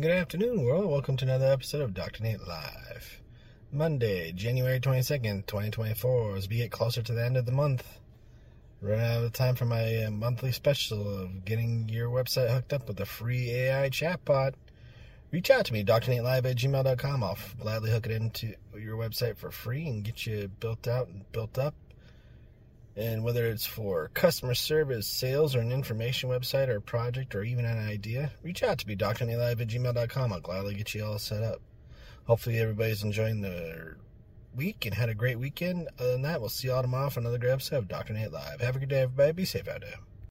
Good afternoon, world. Welcome to another episode of Dr. Nate Live. Monday, January 22nd, 2024. As we get closer to the end of the month, running out of time for my uh, monthly special of getting your website hooked up with a free AI chatbot. Reach out to me, drnatelive at gmail.com. I'll gladly hook it into your website for free and get you built out and built up. And whether it's for customer service, sales, or an information website or a project or even an idea, reach out to me, drnatelive at gmail.com. I'll gladly get you all set up. Hopefully, everybody's enjoying their week and had a great weekend. Other than that, we'll see you all tomorrow for another great episode of Dr. Nate Live. Have a good day, everybody. Be safe out there.